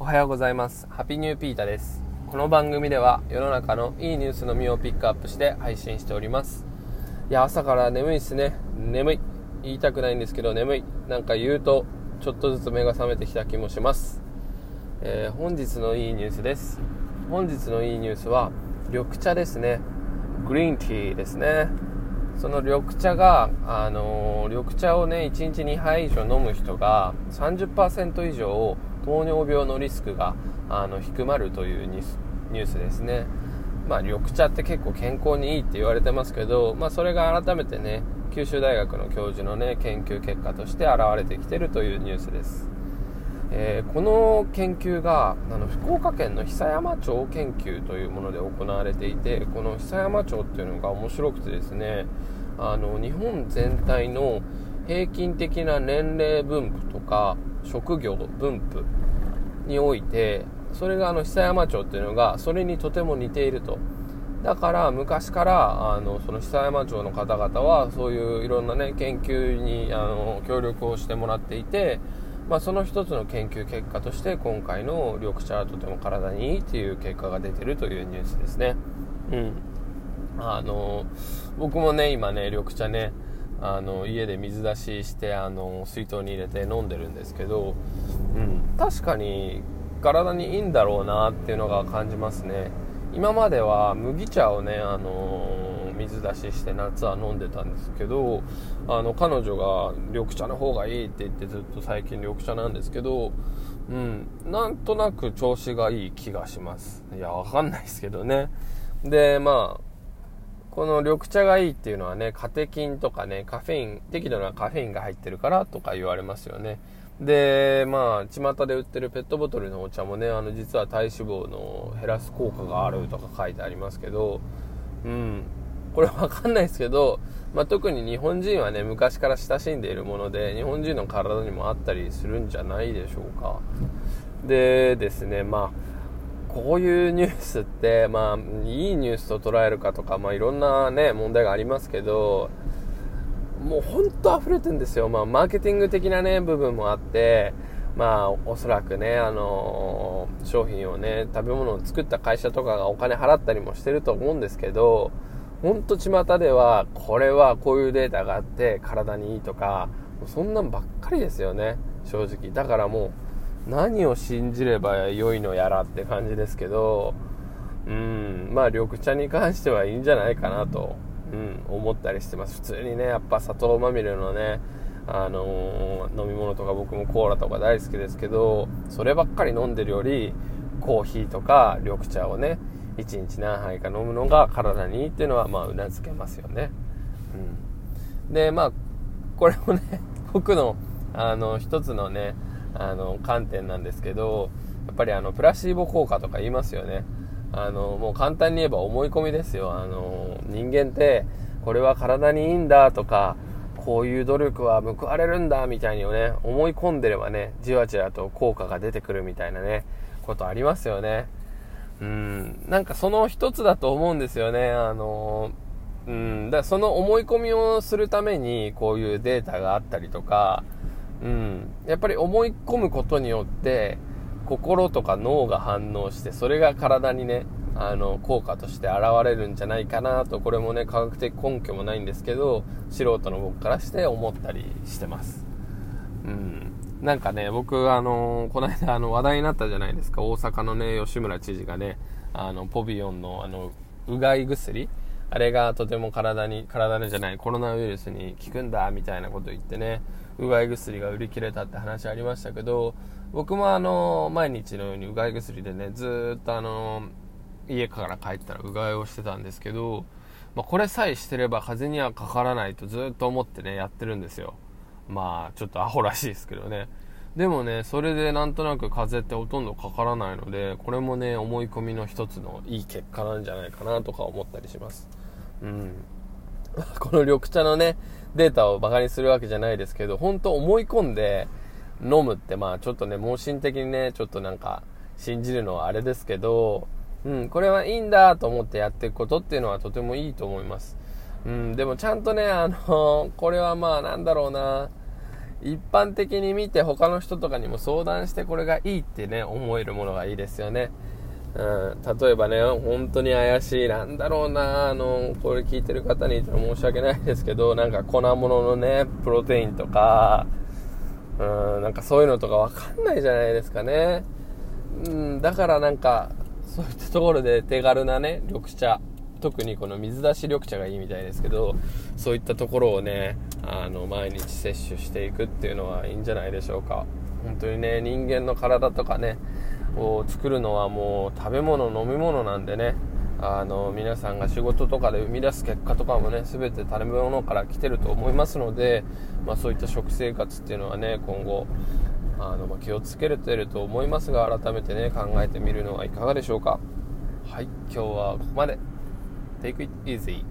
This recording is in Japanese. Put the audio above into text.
おはようございます。ハピニューピータです。この番組では世の中のいいニュースのみをピックアップして配信しております。いや朝から眠いっすね。眠い。言いたくないんですけど眠い。なんか言うとちょっとずつ目が覚めてきた気もします、えー、本日のいいニュースです。本日のいいニュースは緑茶ですね。グリーンティーですね。その緑茶が、あのー、緑茶をね1日2杯以上飲む人が30%以上糖尿病のリスクがあの低まるというニュースですね。まあ、緑茶って結構健康にいいって言われてますけど、まあ、それが改めてね、九州大学の教授のね、研究結果として現れてきてるというニュースです。えー、この研究があの福岡県の久山町研究というもので行われていてこの久山町っていうのが面白くてですねあの日本全体の平均的な年齢分布とか職業分布においてそれがあの久山町っていうのがそれにとても似ていると。だから昔からあのその久山町の方々はそういういろんなね研究にあの協力をしてもらっていて、まあ、その一つの研究結果として今回の緑茶はとても体にいいっていう結果が出てるというニュースですね。うん。あの僕もね今ね緑茶ねあの家で水出ししてあの水筒に入れて飲んでるんですけど、うん、確かに体にいいんだろうなっていうのが感じますね。今までは麦茶をね、あの水出しして夏は飲んでたんですけどあの彼女が緑茶の方がいいって言ってずっと最近緑茶なんですけど、うん、なんとなく調子がいい気がします。いやわかんないですけどね。でまあこの緑茶がいいっていうのはね、カテキンとかね、カフェイン、適度なカフェインが入ってるからとか言われますよね。で、まあ、巷で売ってるペットボトルのお茶もね、あの、実は体脂肪の減らす効果があるとか書いてありますけど、うん、これわかんないですけど、まあ、特に日本人はね、昔から親しんでいるもので、日本人の体にもあったりするんじゃないでしょうか。でですね、まあ、こういうニュースって、まあ、いいニュースと捉えるかとか、まあ、いろんなね、問題がありますけど、もう本当溢れてるんですよ。まあ、マーケティング的なね、部分もあって、まあ、おそらくね、あのー、商品をね、食べ物を作った会社とかがお金払ったりもしてると思うんですけど、ほんと巷では、これはこういうデータがあって体にいいとか、そんなんばっかりですよね、正直。だからもう、何を信じれば良いのやらって感じですけど、うん、まあ緑茶に関してはいいんじゃないかなと、うん、思ったりしてます。普通にね、やっぱ砂糖まみれのね、あのー、飲み物とか僕もコーラとか大好きですけど、そればっかり飲んでるより、コーヒーとか緑茶をね、1日何杯か飲むのが体にいいっていうのは、まあ、うなずけますよね。うん。で、まあ、これもね、僕の、あの、一つのね、あの観点なんですけどやっぱりあのプラシーボ効果とか言いますよね。あのもう簡単に言えば思い込みですよ。あの人間ってこれは体にいいんだとかこういう努力は報われるんだみたいにね思い込んでればねじわじわと効果が出てくるみたいなねことありますよね。うんなんかその一つだと思うんですよね。あのうんだその思い込みをするためにこういうデータがあったりとかうん、やっぱり思い込むことによって心とか脳が反応してそれが体にねあの効果として現れるんじゃないかなとこれもね科学的根拠もないんですけど素人の僕からして思ったりしてます。うん。なんかね僕あのこの間あの話題になったじゃないですか。大阪のね吉村知事がねあのポビオンのあのうがい薬。あれがとても体に体じゃないコロナウイルスに効くんだみたいなこと言ってねうがい薬が売り切れたって話ありましたけど、僕もあの、毎日のようにうがい薬でね、ずっとあの、家から帰ったらうがいをしてたんですけど、まあ、これさえしてれば風邪にはかからないとずっと思ってね、やってるんですよ。まあ、ちょっとアホらしいですけどね。でもね、それでなんとなく風邪ってほとんどかからないので、これもね、思い込みの一つのいい結果なんじゃないかなとか思ったりします。うん。この緑茶のね、データをバカにするわけじゃないですけど、本当思い込んで飲むって、まあちょっとね、盲信的にね、ちょっとなんか信じるのはあれですけど、うん、これはいいんだと思ってやっていくことっていうのはとてもいいと思います。うん、でもちゃんとね、あの、これはまあなんだろうな、一般的に見て他の人とかにも相談してこれがいいってね思えるものがいいですよねうん、例えばね、本当に怪しい、なんだろうな、あの、これ聞いてる方に言ったら申し訳ないですけど、なんか粉物のね、プロテインとか、うん、なんかそういうのとかわかんないじゃないですかね。うん、だからなんか、そういったところで手軽なね、緑茶、特にこの水出し緑茶がいいみたいですけど、そういったところをね、あの、毎日摂取していくっていうのはいいんじゃないでしょうか。本当にね、人間の体とかね、を作るのはもう食べ物、飲み物なんでね、あの皆さんが仕事とかで生み出す結果とかもね全て食べ物から来てると思いますので、まあ、そういった食生活っていうのはね今後あの、まあ、気をつけれてると思いますが改めてね考えてみるのはいかがでしょうか。はい今日はここまで。Take it easy